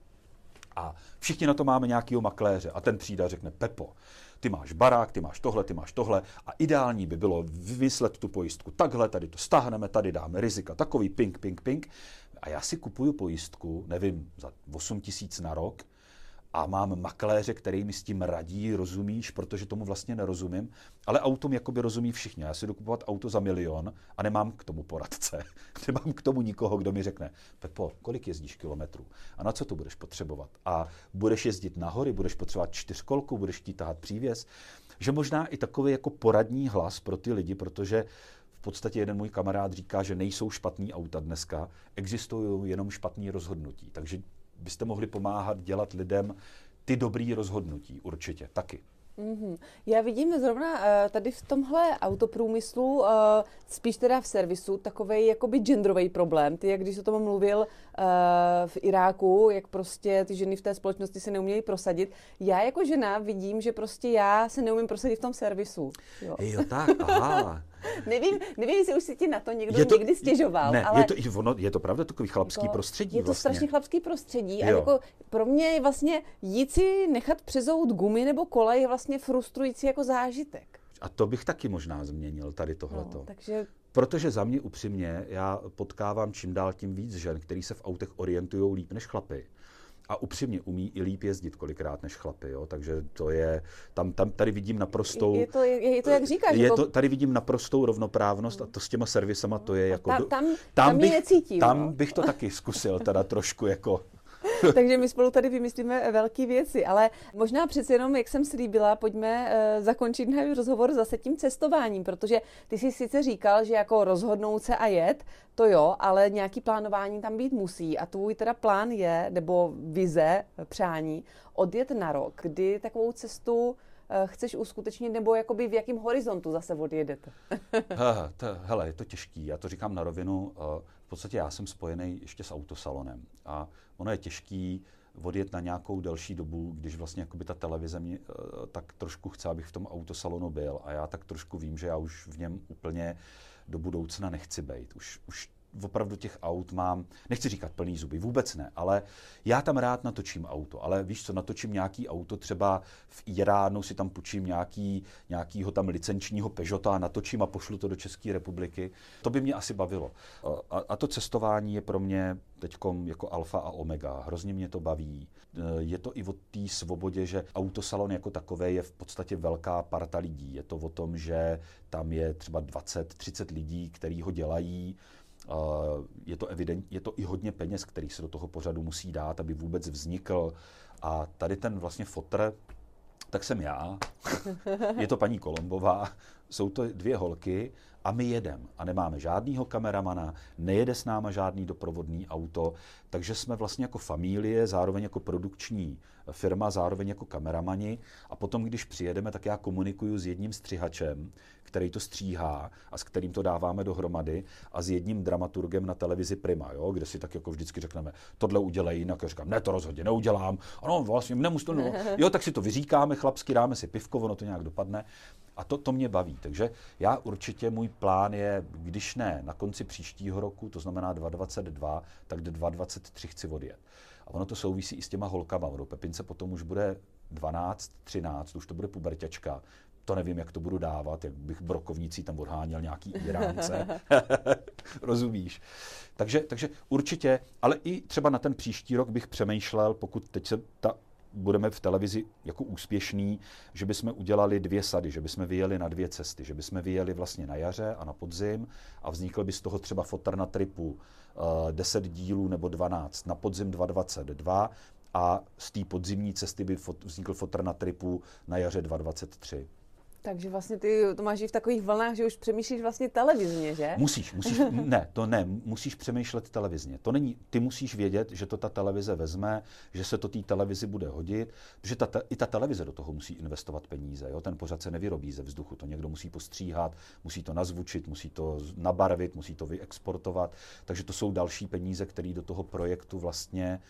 A všichni na to máme nějakého makléře a ten přijde a řekne, Pepo, ty máš barák, ty máš tohle, ty máš tohle a ideální by bylo vymyslet tu pojistku takhle, tady to stáhneme, tady dáme rizika, takový ping, ping, ping. A já si kupuju pojistku, nevím, za 8 tisíc na rok, a mám makléře, který mi s tím radí, rozumíš, protože tomu vlastně nerozumím, ale autom jakoby rozumí všichni. Já si jdu kupovat auto za milion a nemám k tomu poradce. nemám k tomu nikoho, kdo mi řekne, Pepo, kolik jezdíš kilometrů a na co to budeš potřebovat? A budeš jezdit na hory, budeš potřebovat čtyřkolku, budeš chtít tahat přívěs. Že možná i takový jako poradní hlas pro ty lidi, protože v podstatě jeden můj kamarád říká, že nejsou špatný auta dneska, existují jenom špatný rozhodnutí. Takže byste mohli pomáhat dělat lidem ty dobrý rozhodnutí, určitě, taky. Mm-hmm. Já vidím zrovna uh, tady v tomhle autoprůmyslu, uh, spíš teda v servisu, takový jakoby genderový problém. Ty, jak když o tom mluvil uh, v Iráku, jak prostě ty ženy v té společnosti se neumějí prosadit. Já jako žena vidím, že prostě já se neumím prosadit v tom servisu. Jo, jo tak, aha. nevím, nevím, jestli už si ti na to někdo je to, někdy stěžoval. Ne, ale je, to, ono, je to pravda takový chlapský jako, prostředí. Je to vlastně. strašně chlapský prostředí. Jo. A jako pro mě je vlastně jít si nechat přezout gumy nebo kolej je vlastně frustrující jako zážitek. A to bych taky možná změnil, tady tohleto. No, takže Protože za mě upřímně, já potkávám čím dál tím víc žen, který se v autech orientují líp než chlapy a upřímně umí i líp jezdit kolikrát než chlapy, jo? takže to je, tam, tam tady vidím naprostou... Je to, je, je to jak říkáš. Je jako... to, tady vidím naprostou rovnoprávnost a to s těma servisama to je jako... Tam, tam, tam, tam, bych, necítím, tam no. bych to taky zkusil teda trošku jako Takže my spolu tady vymyslíme velké věci, ale možná přece jenom, jak jsem slíbila, pojďme uh, zakončit náš rozhovor zase tím cestováním, protože ty jsi sice říkal, že jako rozhodnout se a jet, to jo, ale nějaký plánování tam být musí a tvůj teda plán je, nebo vize, přání, odjet na rok, kdy takovou cestu eh, chceš uskutečnit, nebo jakoby v jakém horizontu zase odjedete? hele, je to těžký, já to říkám na rovinu. Uh, v podstatě já jsem spojený ještě s autosalonem a ono je těžký odjet na nějakou delší dobu, když vlastně jakoby ta televize mě eh, tak trošku chce, abych v tom autosalonu byl a já tak trošku vím, že já už v něm úplně do budoucna nechci být. Už, už opravdu těch aut mám, nechci říkat plný zuby, vůbec ne, ale já tam rád natočím auto, ale víš co, natočím nějaký auto, třeba v Iránu si tam půjčím nějaký, nějakýho tam licenčního Peugeota a natočím a pošlu to do České republiky. To by mě asi bavilo. A, a to cestování je pro mě teď jako alfa a omega. Hrozně mě to baví. E, je to i o té svobodě, že autosalon jako takové je v podstatě velká parta lidí. Je to o tom, že tam je třeba 20-30 lidí, kteří ho dělají, je to evident, je to i hodně peněz, který se do toho pořadu musí dát, aby vůbec vznikl. A tady ten vlastně fotr, tak jsem já, je to paní Kolombová, jsou to dvě holky a my jedem. A nemáme žádného kameramana, nejede s náma žádný doprovodný auto, takže jsme vlastně jako familie, zároveň jako produkční firma, zároveň jako kameramani a potom, když přijedeme, tak já komunikuju s jedním střihačem, který to stříhá a s kterým to dáváme dohromady a s jedním dramaturgem na televizi Prima, jo, kde si tak jako vždycky řekneme, tohle udělej jinak, a říkám, ne, to rozhodně neudělám, ano, vlastně nemusím, no. jo, tak si to vyříkáme, chlapsky, dáme si pivko, ono to nějak dopadne a to, to mě baví. Takže já určitě, můj plán je, když ne, na konci příštího roku, to znamená 2022, tak do 2023 chci odjet. A ono to souvisí i s těma holkama. Ono Pepince potom už bude 12, 13, už to bude puberťačka. To nevím, jak to budu dávat, jak bych brokovnicí tam odháněl nějaký Iránce. Rozumíš? Takže, takže určitě, ale i třeba na ten příští rok bych přemýšlel, pokud teď se ta budeme v televizi jako úspěšní, že bychom udělali dvě sady, že bychom vyjeli na dvě cesty, že bychom vyjeli vlastně na jaře a na podzim a vznikl by z toho třeba fotar na tripu uh, 10 dílů nebo 12, na podzim 222 a z té podzimní cesty by fot, vznikl fotr na tripu na jaře 223. Takže vlastně ty to máš i v takových vlnách, že už přemýšlíš vlastně televizně, že? Musíš, musíš, ne, to ne, musíš přemýšlet televizně. To není, ty musíš vědět, že to ta televize vezme, že se to té televizi bude hodit, protože ta, i ta televize do toho musí investovat peníze. Jo? Ten pořad se nevyrobí ze vzduchu, to někdo musí postříhat, musí to nazvučit, musí to nabarvit, musí to vyexportovat. Takže to jsou další peníze, které do toho projektu vlastně,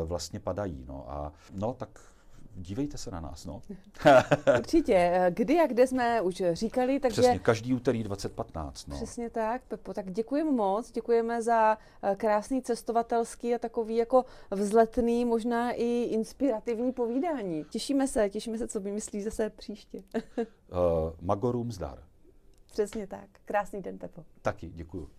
uh, vlastně padají. No. A no, tak dívejte se na nás. No. Určitě. Kdy a kde jsme už říkali, takže... Přesně, každý úterý 2015. No. Přesně tak, Pepo. Tak děkujeme moc, děkujeme za eh, krásný cestovatelský a takový jako vzletný, možná i inspirativní povídání. Těšíme se, těšíme se, co vymyslí zase příště. uh, Magorum zdar. Přesně tak. Krásný den, Pepo. Taky, děkuju.